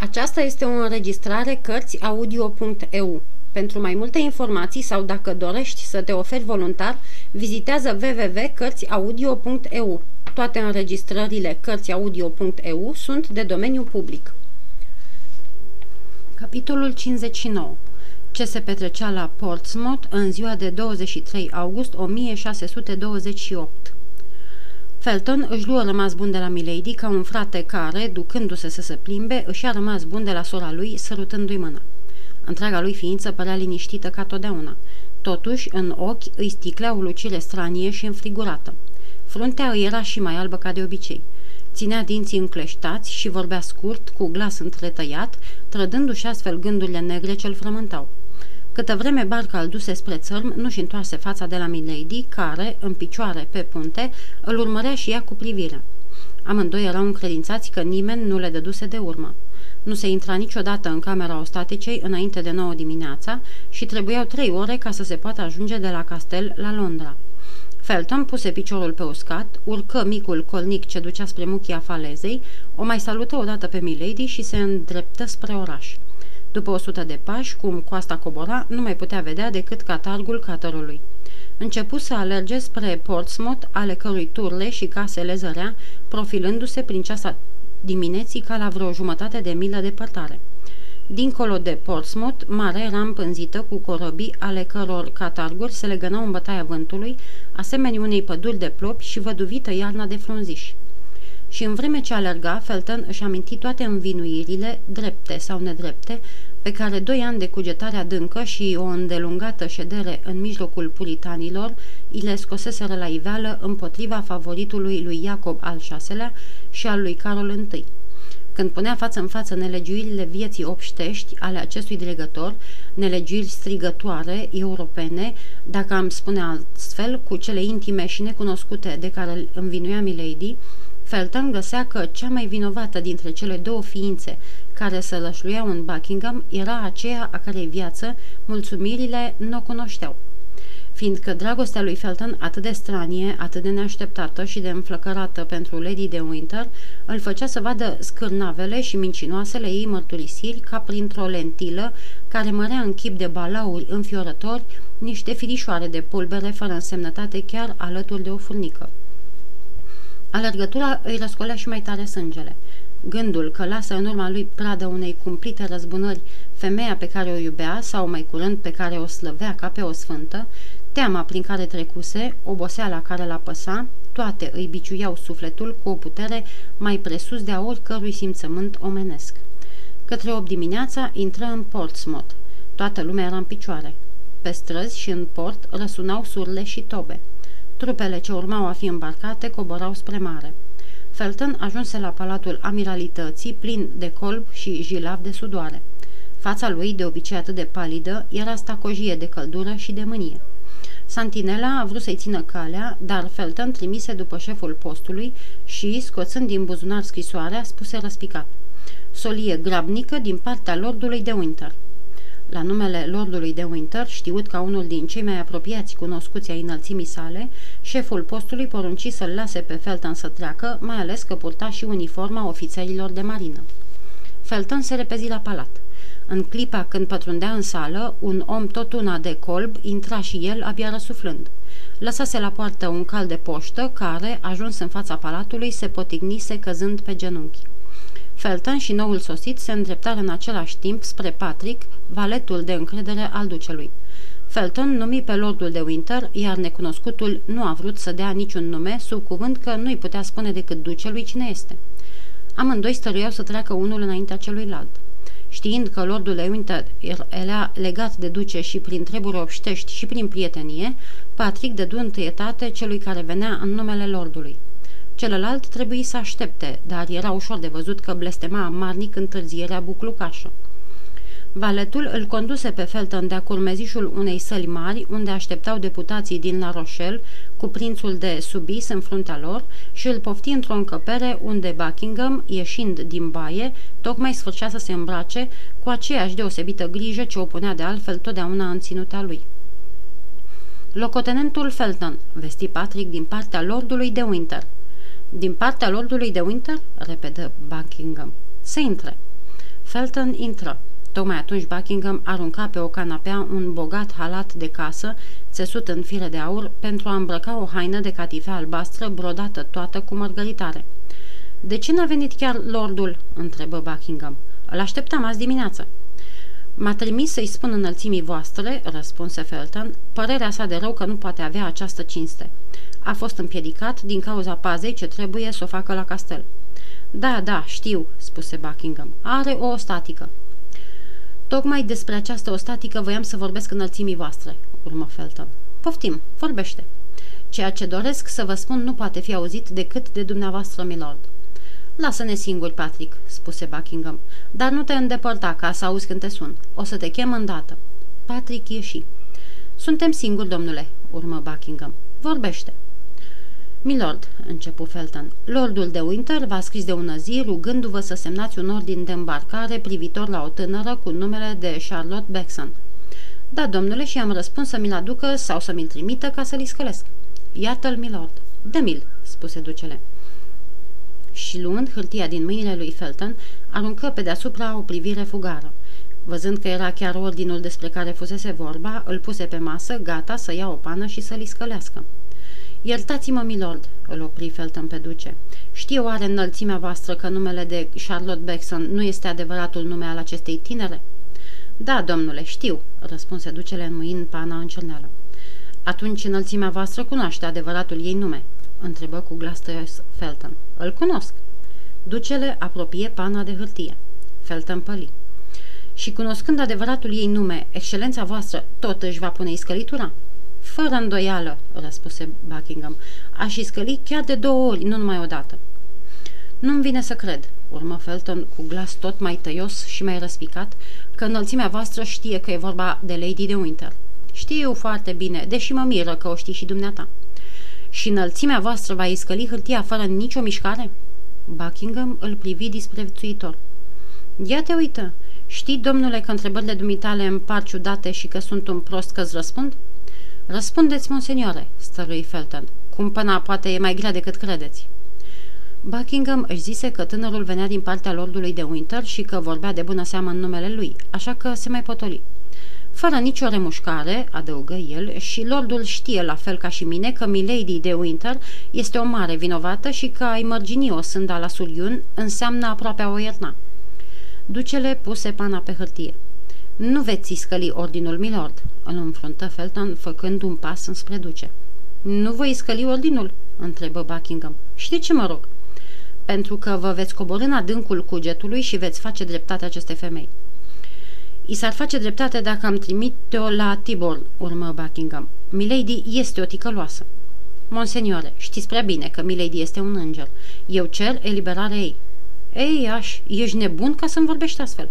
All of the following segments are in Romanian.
Aceasta este o înregistrare Cărțiaudio.eu. Pentru mai multe informații sau dacă dorești să te oferi voluntar, vizitează www.cărțiaudio.eu. Toate înregistrările Cărțiaudio.eu sunt de domeniu public. Capitolul 59 Ce se petrecea la Portsmouth în ziua de 23 august 1628 Felton își luă rămas bun de la Milady ca un frate care, ducându-se să se plimbe, își a rămas bun de la sora lui, sărutându-i mâna. Întreaga lui ființă părea liniștită ca totdeauna. Totuși, în ochi îi sticlea o lucire stranie și înfrigurată. Fruntea îi era și mai albă ca de obicei. Ținea dinții încleștați și vorbea scurt, cu glas întretăiat, trădându-și astfel gândurile negre ce-l frământau. Câtă vreme barca îl duse spre țărm, nu-și întoarse fața de la Milady, care, în picioare pe punte, îl urmărea și ea cu privirea. Amândoi erau încredințați că nimeni nu le dăduse de urmă. Nu se intra niciodată în camera ostaticei înainte de 9 dimineața și trebuiau trei ore ca să se poată ajunge de la castel la Londra. Felton puse piciorul pe uscat, urcă micul colnic ce ducea spre muchia falezei, o mai salută odată pe Milady și se îndreptă spre oraș. După o sută de pași, cum coasta cobora, nu mai putea vedea decât catargul catărului. Începu să alerge spre Portsmouth, ale cărui turle și casele zărea, profilându-se prin ceasa dimineții ca la vreo jumătate de milă departare. Dincolo de Portsmouth, mare era împânzită cu corăbii ale căror catarguri se legănau în bătaia vântului, asemenea unei păduri de plopi și văduvită iarna de frunziși și în vreme ce alerga, Felton își aminti toate învinuirile, drepte sau nedrepte, pe care doi ani de cugetare adâncă și o îndelungată ședere în mijlocul puritanilor îi le scoseseră la iveală împotriva favoritului lui Iacob al VI-lea și al lui Carol I. Când punea față în față nelegiuirile vieții obștești ale acestui dregător, nelegiuiri strigătoare, europene, dacă am spune astfel, cu cele intime și necunoscute de care îl învinuia Milady, Felton găsea că cea mai vinovată dintre cele două ființe care se lășluiau în Buckingham era aceea a cărei viață mulțumirile nu o cunoșteau. Fiindcă dragostea lui Felton, atât de stranie, atât de neașteptată și de înflăcărată pentru Lady de Winter, îl făcea să vadă scârnavele și mincinoasele ei mărturisiri ca printr-o lentilă care mărea în chip de balauri înfiorători niște firișoare de pulbere fără însemnătate chiar alături de o furnică. Alergătura îi răscolea și mai tare sângele. Gândul că lasă în urma lui pradă unei cumplite răzbunări femeia pe care o iubea sau mai curând pe care o slăvea ca pe o sfântă, teama prin care trecuse, oboseala care l păsa, toate îi biciuiau sufletul cu o putere mai presus de a oricărui simțământ omenesc. Către 8 dimineața intră în Portsmouth. Toată lumea era în picioare. Pe străzi și în port răsunau surle și tobe. Trupele ce urmau a fi îmbarcate coborau spre mare. Felton ajunse la palatul amiralității, plin de colb și jilav de sudoare. Fața lui, de obicei atât de palidă, era stacojie de căldură și de mânie. Santinela a vrut să-i țină calea, dar Felton trimise după șeful postului și, scoțând din buzunar scrisoarea, spuse răspicat. Solie grabnică din partea lordului de Winter. La numele lordului de Winter, știut ca unul din cei mai apropiați cunoscuți ai înălțimii sale, șeful postului porunci să-l lase pe Felton să treacă, mai ales că purta și uniforma ofițerilor de marină. Felton se repezi la palat. În clipa când pătrundea în sală, un om tot una de colb intra și el abia răsuflând. Lăsase la poartă un cal de poștă care, ajuns în fața palatului, se potignise căzând pe genunchi. Felton și noul sosit se îndreptară în același timp spre Patrick, valetul de încredere al ducelui. Felton numi pe lordul de Winter, iar necunoscutul nu a vrut să dea niciun nume, sub cuvânt că nu-i putea spune decât ducelui cine este. Amândoi stăruiau să treacă unul înaintea celuilalt. Știind că lordul de Winter era legat de duce și prin treburi obștești și prin prietenie, Patrick dădu întâietate celui care venea în numele lordului. Celălalt trebuie să aștepte, dar era ușor de văzut că blestema amarnic întârzierea buclucașă. Valetul îl conduse pe Felton de-a curmezișul unei săli mari, unde așteptau deputații din La Rochelle, cu prințul de Subis în fruntea lor, și îl pofti într-o încăpere unde Buckingham, ieșind din baie, tocmai sfârșea să se îmbrace, cu aceeași deosebită grijă ce o punea de altfel totdeauna în ținutea lui. Locotenentul Felton, vesti Patrick din partea lordului de Winter – din partea lordului de Winter?" repetă Buckingham. Să intre." Felton intră. Tocmai atunci Buckingham arunca pe o canapea un bogat halat de casă, țesut în fire de aur, pentru a îmbrăca o haină de catifea albastră brodată toată cu mărgăritare. De ce n-a venit chiar lordul?" întrebă Buckingham. Îl așteptam azi dimineață." M-a trimis să-i spun înălțimii voastre," răspunse Felton, părerea sa de rău că nu poate avea această cinste. A fost împiedicat din cauza pazei ce trebuie să o facă la castel." Da, da, știu," spuse Buckingham. Are o statică." Tocmai despre această ostatică voiam să vorbesc înălțimii voastre," urmă Felton. Poftim, vorbește." Ceea ce doresc să vă spun nu poate fi auzit decât de dumneavoastră, milord." Lasă-ne singuri, Patrick," spuse Buckingham, dar nu te îndepărta ca să auzi când te sun. O să te chem îndată." Patrick ieși. Suntem singuri, domnule," urmă Buckingham. Vorbește." Milord, începu Felton, lordul de Winter v-a scris de ună zi rugându-vă să semnați un ordin de îmbarcare privitor la o tânără cu numele de Charlotte Bexon. Da, domnule, și am răspuns să mi-l aducă sau să mi-l trimită ca să-l iscălesc. Iată-l, milord. Dă-mi-l, spuse ducele și luând hârtia din mâinile lui Felton, aruncă pe deasupra o privire fugară. Văzând că era chiar ordinul despre care fusese vorba, îl puse pe masă, gata să ia o pană și să-l iscălească. Iertați-mă, milord, îl opri Felton pe duce. Știu oare înălțimea voastră că numele de Charlotte Beckson nu este adevăratul nume al acestei tinere? Da, domnule, știu, răspunse ducele înmuind pana în cerneală. Atunci înălțimea voastră cunoaște adevăratul ei nume, întrebă cu glas tăios Felton. Îl cunosc. Ducele apropie pana de hârtie. Felton păli. Și cunoscând adevăratul ei nume, excelența voastră tot își va pune iscălitura? Fără îndoială, răspuse Buckingham. Aș iscăli chiar de două ori, nu numai odată. Nu-mi vine să cred, urmă Felton cu glas tot mai tăios și mai răspicat, că înălțimea voastră știe că e vorba de Lady de Winter. Știu foarte bine, deși mă miră că o știi și dumneata și înălțimea voastră va iscăli hârtia fără nicio mișcare?" Buckingham îl privi disprețuitor. Ia te uită! Știi, domnule, că întrebările dumitale îmi par ciudate și că sunt un prost că-ți răspund?" Răspundeți, monseniore," stărui Felton. Cumpăna poate e mai grea decât credeți." Buckingham își zise că tânărul venea din partea lordului de Winter și că vorbea de bună seamă în numele lui, așa că se mai potoli. Fără nicio remușcare, adăugă el, și lordul știe la fel ca și mine că Milady de Winter este o mare vinovată și că ai mărgini o sânda la Suliun înseamnă aproape a o ierna. Ducele puse pana pe hârtie. Nu veți scăli ordinul, milord, îl înfruntă Felton făcând un pas înspre duce. Nu voi scăli ordinul? întrebă Buckingham. Și de ce mă rog? Pentru că vă veți coborâ în adâncul cugetului și veți face dreptate acestei femei. I s-ar face dreptate dacă am trimite-o la Tibor, urmă Buckingham. Milady este o ticăloasă. Monseniore, știți prea bine că Milady este un înger. Eu cer eliberarea ei. Ei, aș, ești nebun ca să-mi vorbești astfel.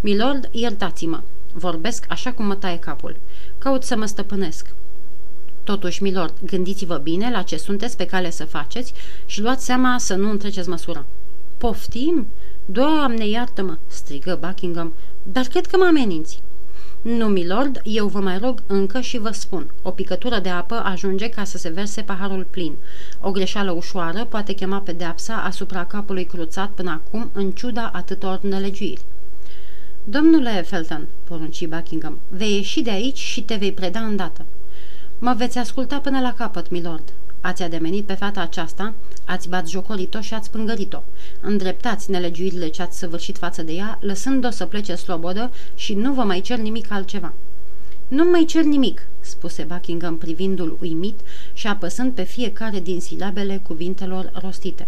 Milord, iertați-mă. Vorbesc așa cum mă taie capul. Caut să mă stăpânesc. Totuși, milord, gândiți-vă bine la ce sunteți pe cale să faceți și luați seama să nu întreceți măsura. Poftim? Doamne, iartă-mă!" strigă Buckingham, dar cred că mă ameninți. Nu, milord, eu vă mai rog încă și vă spun. O picătură de apă ajunge ca să se verse paharul plin. O greșeală ușoară poate chema pedeapsa asupra capului cruțat până acum, în ciuda atâtor nelegiuiri. Domnule Felton, porunci Buckingham, vei ieși de aici și te vei preda îndată. Mă veți asculta până la capăt, milord. Ați ademenit pe fata aceasta, ați bat jocolit-o și ați pângărit-o. Îndreptați nelegiuirile ce ați săvârșit față de ea, lăsând-o să plece slobodă și nu vă mai cer nimic altceva. Nu mai cer nimic, spuse Buckingham privindul uimit și apăsând pe fiecare din silabele cuvintelor rostite.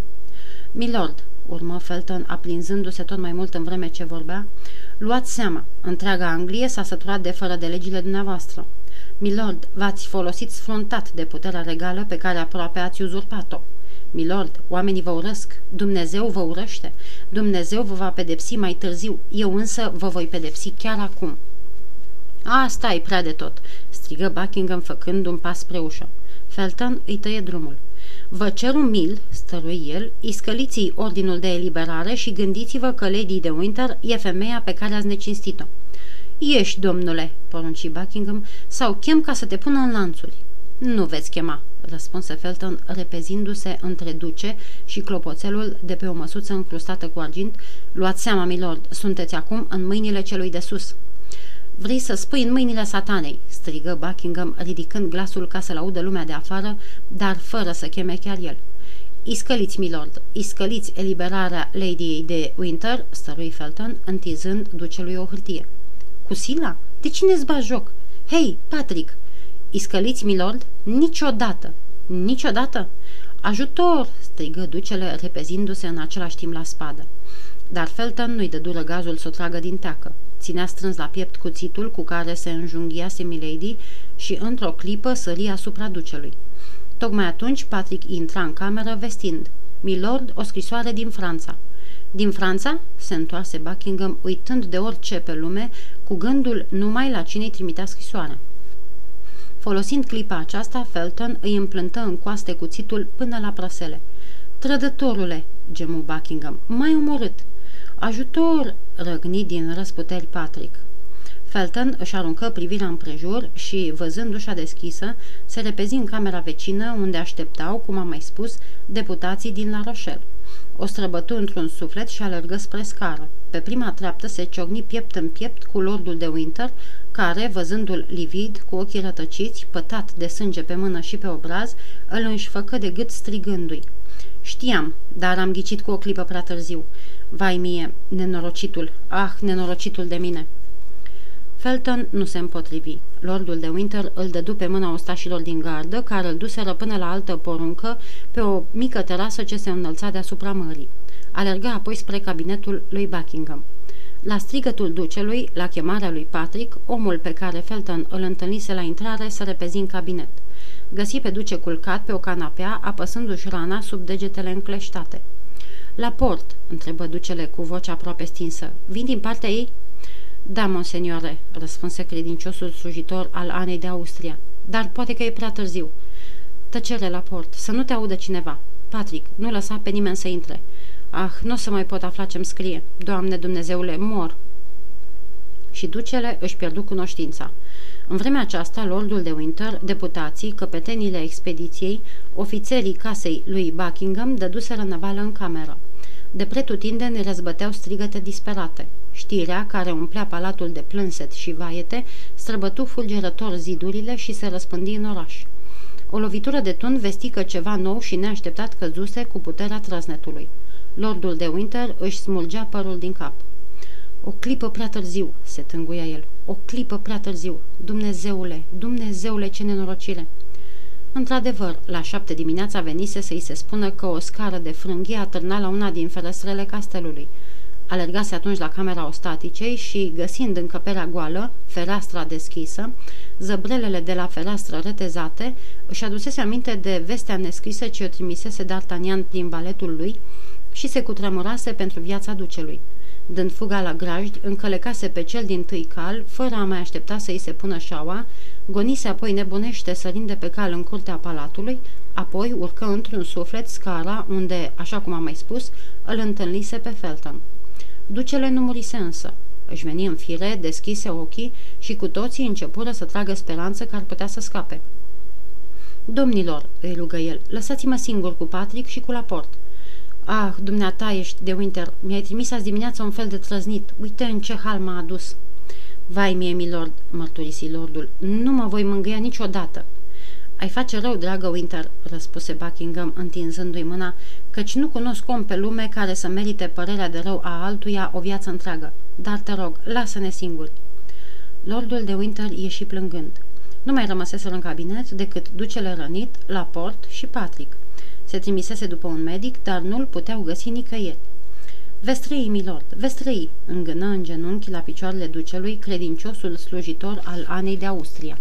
Milord, urmă Felton, aprinzându-se tot mai mult în vreme ce vorbea, luați seama, întreaga Anglie s-a săturat de fără de legile dumneavoastră. Milord, v-ați folosit sfruntat de puterea regală pe care aproape ați uzurpat-o. Milord, oamenii vă urăsc, Dumnezeu vă urăște, Dumnezeu vă va pedepsi mai târziu, eu însă vă voi pedepsi chiar acum. Asta e prea de tot, strigă Buckingham făcând un pas spre ușă. Felton îi tăie drumul. Vă cer un mil, stărui el, iscăliți ordinul de eliberare și gândiți-vă că Lady de Winter e femeia pe care ați necinstit-o. Ieși, domnule, porunci Buckingham, sau chem ca să te pună în lanțuri. Nu veți chema, răspunse Felton, repezindu-se între duce și clopoțelul de pe o măsuță încrustată cu argint. Luați seama, milord, sunteți acum în mâinile celui de sus. Vrei să spui în mâinile satanei?" strigă Buckingham, ridicând glasul ca să-l audă lumea de afară, dar fără să cheme chiar el. Iscăliți, milord, iscăliți eliberarea Lady de Winter, stărui Felton, întinzând ducelui o hârtie. Cu sila? De cine-ți ba joc? Hei, Patrick! Iscăliți, milord? Niciodată! Niciodată? Ajutor! strigă ducele, repezindu-se în același timp la spadă. Dar Felton nu-i dădu gazul să o tragă din teacă. Ținea strâns la piept cuțitul cu care se înjunghiase Milady și într-o clipă sări asupra ducelui. Tocmai atunci Patrick intra în cameră vestind Milord, o scrisoare din Franța. Din Franța? se întoarse Buckingham, uitând de orice pe lume, cu gândul numai la cine-i trimitea scrisoarea. Folosind clipa aceasta, Felton îi împlântă în coaste cuțitul până la prăsele. Trădătorule, gemu Buckingham, mai omorât. Ajutor, răgni din răsputeri Patrick. Felton își aruncă privirea împrejur și, văzând ușa deschisă, se repezi în camera vecină unde așteptau, cum am mai spus, deputații din La Rochelle. O străbătu într-un suflet și alergă spre scară. Pe prima treaptă se ciogni piept în piept cu lordul de Winter, care, văzându-l livid, cu ochii rătăciți, pătat de sânge pe mână și pe obraz, îl înșfăcă de gât strigându-i. Știam, dar am ghicit cu o clipă prea târziu. Vai mie, nenorocitul, ah, nenorocitul de mine!" Felton nu se împotrivi. Lordul de Winter îl dădu pe mâna ostașilor din gardă, care îl duseră până la altă poruncă, pe o mică terasă ce se înălța deasupra mării. Alerga apoi spre cabinetul lui Buckingham. La strigătul ducelui, la chemarea lui Patrick, omul pe care Felton îl întâlnise la intrare se repezi în cabinet. Găsi pe duce culcat pe o canapea, apăsându-și rana sub degetele încleștate. La port?" întrebă ducele cu voce aproape stinsă. Vin din partea ei?" Da, monsenioare," răspunse credinciosul slujitor al Anei de Austria, dar poate că e prea târziu." Tăcere la port, să nu te audă cineva. Patrick, nu lăsa pe nimeni să intre. Ah, nu o să mai pot afla ce-mi scrie. Doamne Dumnezeule, mor!" Și ducele își pierdu cunoștința. În vremea aceasta, lordul de Winter, deputații, căpetenile expediției, ofițerii casei lui Buckingham dăduseră năvală în cameră. De pretutindeni răzbăteau strigăte disperate. Știrea, care umplea palatul de plânset și vaiete, străbătu fulgerător zidurile și se răspândi în oraș. O lovitură de tun vesti că ceva nou și neașteptat căzuse cu puterea trăznetului. Lordul de Winter își smulgea părul din cap. O clipă prea târziu, se tânguia el. O clipă prea târziu. Dumnezeule, Dumnezeule, ce nenorocire! Într-adevăr, la șapte dimineața venise să-i se spună că o scară de frânghie atârna la una din ferestrele castelului. Alergase atunci la camera ostaticei și, găsind încăperea goală, fereastra deschisă, zăbrelele de la fereastră retezate, își adusese aminte de vestea nescrisă ce o trimisese D'Artagnan prin valetul lui și se cutremurase pentru viața ducelui. Dând fuga la grajd, încălecase pe cel din tâi cal, fără a mai aștepta să-i se pună șaua, gonise apoi nebunește sărind de pe cal în curtea palatului, apoi urcă într-un suflet scara unde, așa cum am mai spus, îl întâlnise pe Felton. Ducele nu murise însă. Își veni în fire, deschise ochii și cu toții începură să tragă speranță că ar putea să scape. Domnilor, îi rugă el, lăsați-mă singur cu Patrick și cu Laport. Ah, dumneata ești de Winter, mi-ai trimis azi dimineața un fel de trăznit. Uite în ce hal m-a adus. Vai mie, milord, mărturisi lordul, nu mă voi mângâia niciodată. Ai face rău, dragă Winter, răspuse Buckingham, întinzându-i mâna, căci nu cunosc om pe lume care să merite părerea de rău a altuia o viață întreagă. Dar te rog, lasă-ne singuri. Lordul de Winter ieși plângând. Nu mai rămăsese în cabinet decât ducele rănit, la port și Patrick. Se trimisese după un medic, dar nu-l puteau găsi nicăieri. Vestrăi, milord, vestrăi, îngână în genunchi la picioarele ducelui credinciosul slujitor al Anei de Austria.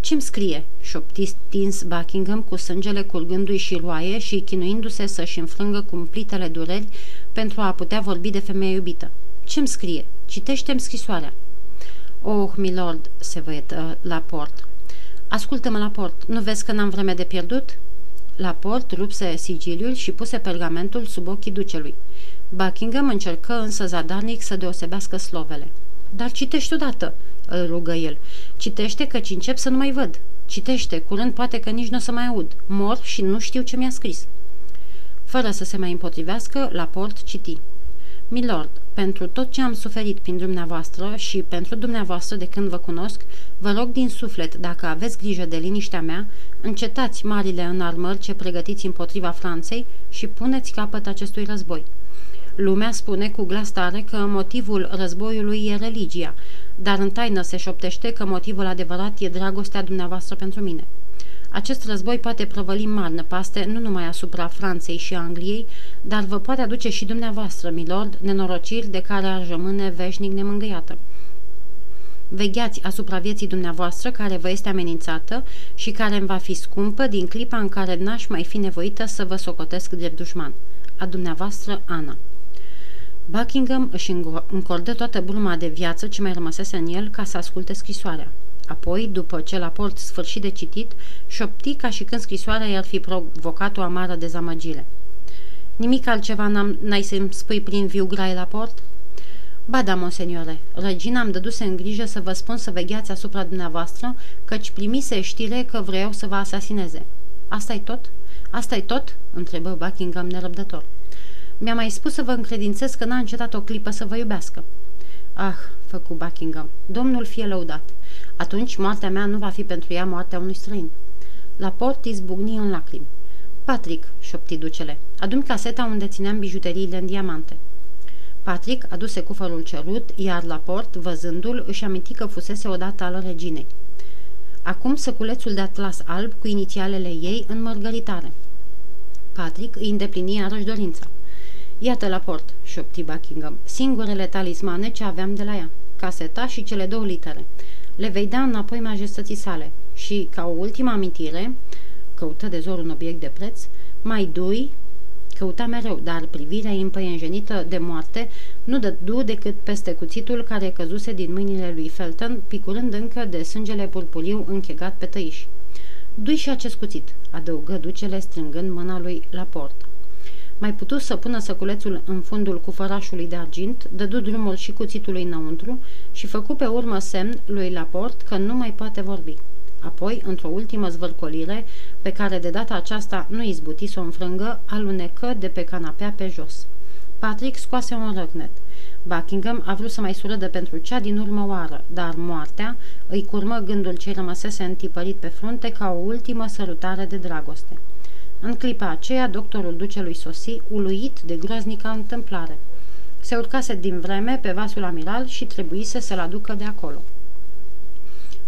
Ce-mi scrie?" șopti stins Buckingham cu sângele curgându-i și roaie și chinuindu-se să-și înfrângă cumplitele dureri pentru a putea vorbi de femeie iubită. Ce-mi scrie? Citește-mi scrisoarea." Oh, milord," se văietă la port. Ascultă-mă la port, nu vezi că n-am vreme de pierdut?" La port rupse sigiliul și puse pergamentul sub ochii ducelui. Buckingham încercă însă zadarnic să deosebească slovele. Dar citește odată, îl rugă el. Citește căci încep să nu mai văd. Citește, curând poate că nici nu o să mai aud. Mor și nu știu ce mi-a scris. Fără să se mai împotrivească, la port citi. Milord, pentru tot ce am suferit prin dumneavoastră și pentru dumneavoastră de când vă cunosc, vă rog din suflet, dacă aveți grijă de liniștea mea, încetați marile înarmări ce pregătiți împotriva Franței și puneți capăt acestui război. Lumea spune cu glas tare că motivul războiului e religia, dar în taină se șoptește că motivul adevărat e dragostea dumneavoastră pentru mine. Acest război poate prăvăli mari năpaste nu numai asupra Franței și Angliei, dar vă poate aduce și dumneavoastră, milord, nenorociri de care ar rămâne veșnic nemângâiată. Vegheați asupra vieții dumneavoastră care vă este amenințată și care îmi va fi scumpă din clipa în care n-aș mai fi nevoită să vă socotesc drept dușman. A dumneavoastră, Ana. Buckingham își încordă toată bruma de viață ce mai rămăsese în el ca să asculte scrisoarea. Apoi, după ce la port sfârșit de citit, șopti ca și când scrisoarea i-ar fi provocat o amară dezamăgire. Nimic altceva n-ai să-mi spui prin viu grai la port?" Ba da, monseniore, regina îmi dăduse în grijă să vă spun să vegheați asupra dumneavoastră, căci primise știre că vreau să vă asasineze. asta e tot? asta e tot?" întrebă Buckingham nerăbdător. Mi-a mai spus să vă încredințez că n-a încetat o clipă să vă iubească." Ah, făcu Buckingham, domnul fie lăudat. Atunci moartea mea nu va fi pentru ea moartea unui străin. La port izbucni în lacrimi. Patrick, șopti ducele, adun caseta unde țineam bijuteriile în diamante. Patrick aduse cufărul cerut, iar la port, văzându-l, își aminti că fusese odată al reginei. Acum săculețul de atlas alb cu inițialele ei în mărgăritare. Patrick îi îndeplini iarăși dorința. Iată la port, șopti Buckingham, singurele talismane ce aveam de la ea, caseta și cele două litere. Le vei da înapoi majestății sale și, ca o ultimă amintire, căută de zor un obiect de preț, mai dui, căuta mereu, dar privirea împăienjenită de moarte nu dădu decât peste cuțitul care căzuse din mâinile lui Felton, picurând încă de sângele purpuliu închegat pe tăiși. Duși și acest cuțit, adăugă ducele strângând mâna lui la port. Mai putu să pună săculețul în fundul cufărașului de argint, dădu drumul și cuțitului înăuntru și făcu pe urmă semn lui Laport că nu mai poate vorbi. Apoi, într-o ultimă zvârcolire, pe care de data aceasta nu izbuti să o înfrângă, alunecă de pe canapea pe jos. Patrick scoase un răgnet. Buckingham a vrut să mai surâdă pentru cea din urmă oară, dar moartea îi curmă gândul ce rămăsese întipărit pe frunte ca o ultimă sărutare de dragoste. În clipa aceea, doctorul ducelui sosi, uluit de groaznica întâmplare. Se urcase din vreme pe vasul amiral și trebuise să-l aducă de acolo.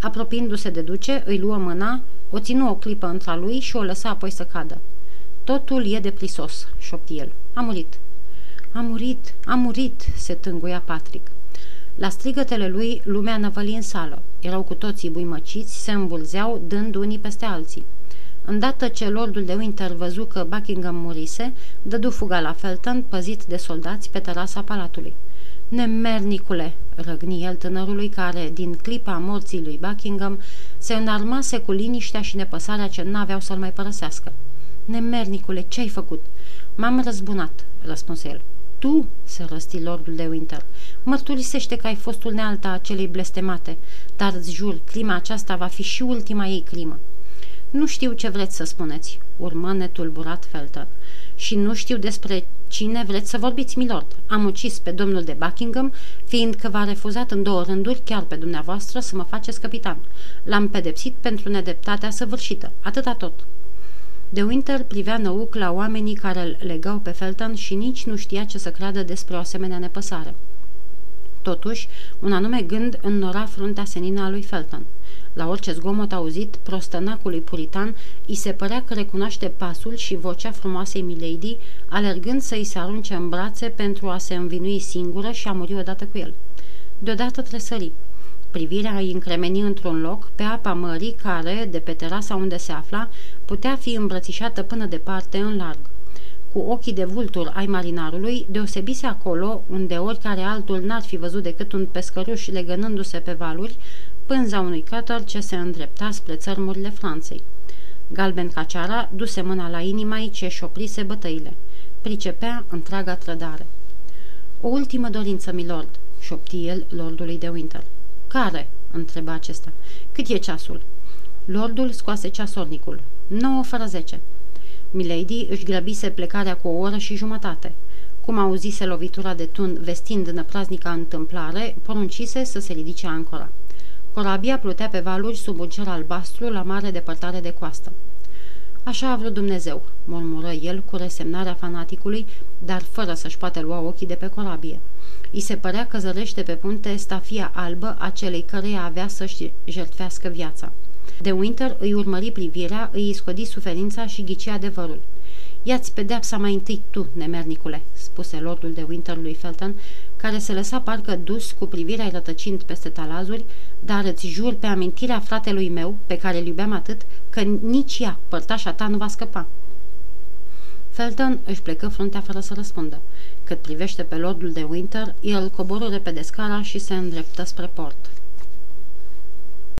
Apropiindu-se de duce, îi luă mâna, o ținu o clipă între lui și o lăsa apoi să cadă. Totul e de prisos, șopti el. A murit. A murit, a murit, se tânguia Patrick. La strigătele lui, lumea năvăli în sală. Erau cu toții buimăciți, se îmbulzeau, dând unii peste alții. Îndată ce lordul de Winter văzu că Buckingham murise, dădu fuga la Felton, păzit de soldați pe terasa palatului. Nemernicule, răgni el tânărului care, din clipa morții lui Buckingham, se înarmase cu liniștea și nepăsarea ce n-aveau să-l mai părăsească. Nemernicule, ce-ai făcut?" M-am răzbunat," răspunse el. Tu?" se răsti lordul de Winter. Mărturisește că ai fost unealta acelei blestemate, dar îți jur, clima aceasta va fi și ultima ei climă." Nu știu ce vreți să spuneți," urmă netulburat Felton. Și nu știu despre cine vreți să vorbiți, milord. Am ucis pe domnul de Buckingham, fiindcă v-a refuzat în două rânduri, chiar pe dumneavoastră, să mă faceți capitan. L-am pedepsit pentru nedeptatea săvârșită. Atâta tot." De Winter privea năuc la oamenii care îl legau pe Felton și nici nu știa ce să creadă despre o asemenea nepăsare. Totuși, un anume gând înnora fruntea senină a lui Felton. La orice zgomot auzit, prostănacului puritan îi se părea că recunoaște pasul și vocea frumoasei Milady, alergând să-i se arunce în brațe pentru a se învinui singură și a muri odată cu el. Deodată tresări. Privirea îi încremeni într-un loc, pe apa mării, care, de pe terasa unde se afla, putea fi îmbrățișată până departe în larg. Cu ochii de vultur ai marinarului, deosebise acolo, unde oricare altul n-ar fi văzut decât un pescăruș legănându-se pe valuri, pânza unui cătăr ce se îndrepta spre țărmurile Franței. Galben Caciara duse mâna la inima ce și oprise bătăile. Pricepea întreaga trădare. O ultimă dorință, milord, șopti el lordului de Winter. Care?" întreba acesta. Cât e ceasul?" Lordul scoase ceasornicul. 9 fără 10. Milady își grăbise plecarea cu o oră și jumătate. Cum auzise lovitura de tun vestind năpraznica întâmplare, poruncise să se ridice ancora. Corabia plutea pe valuri sub un cer albastru la mare depărtare de coastă. Așa a vrut Dumnezeu, murmură el cu resemnarea fanaticului, dar fără să-și poată lua ochii de pe corabie. I se părea că zărește pe punte stafia albă a celei căreia avea să-și jertfească viața. De Winter îi urmări privirea, îi iscodi suferința și ghici adevărul. Ia-ți pedeapsa mai întâi tu, nemernicule, spuse lordul de Winter lui Felton, care se lăsa parcă dus cu privirea rătăcind peste talazuri, dar îți jur pe amintirea fratelui meu, pe care îl iubeam atât, că nici ea, părtașa ta, nu va scăpa. Felton își plecă fruntea fără să răspundă. Cât privește pe lordul de Winter, el coboră repede scara și se îndreptă spre port.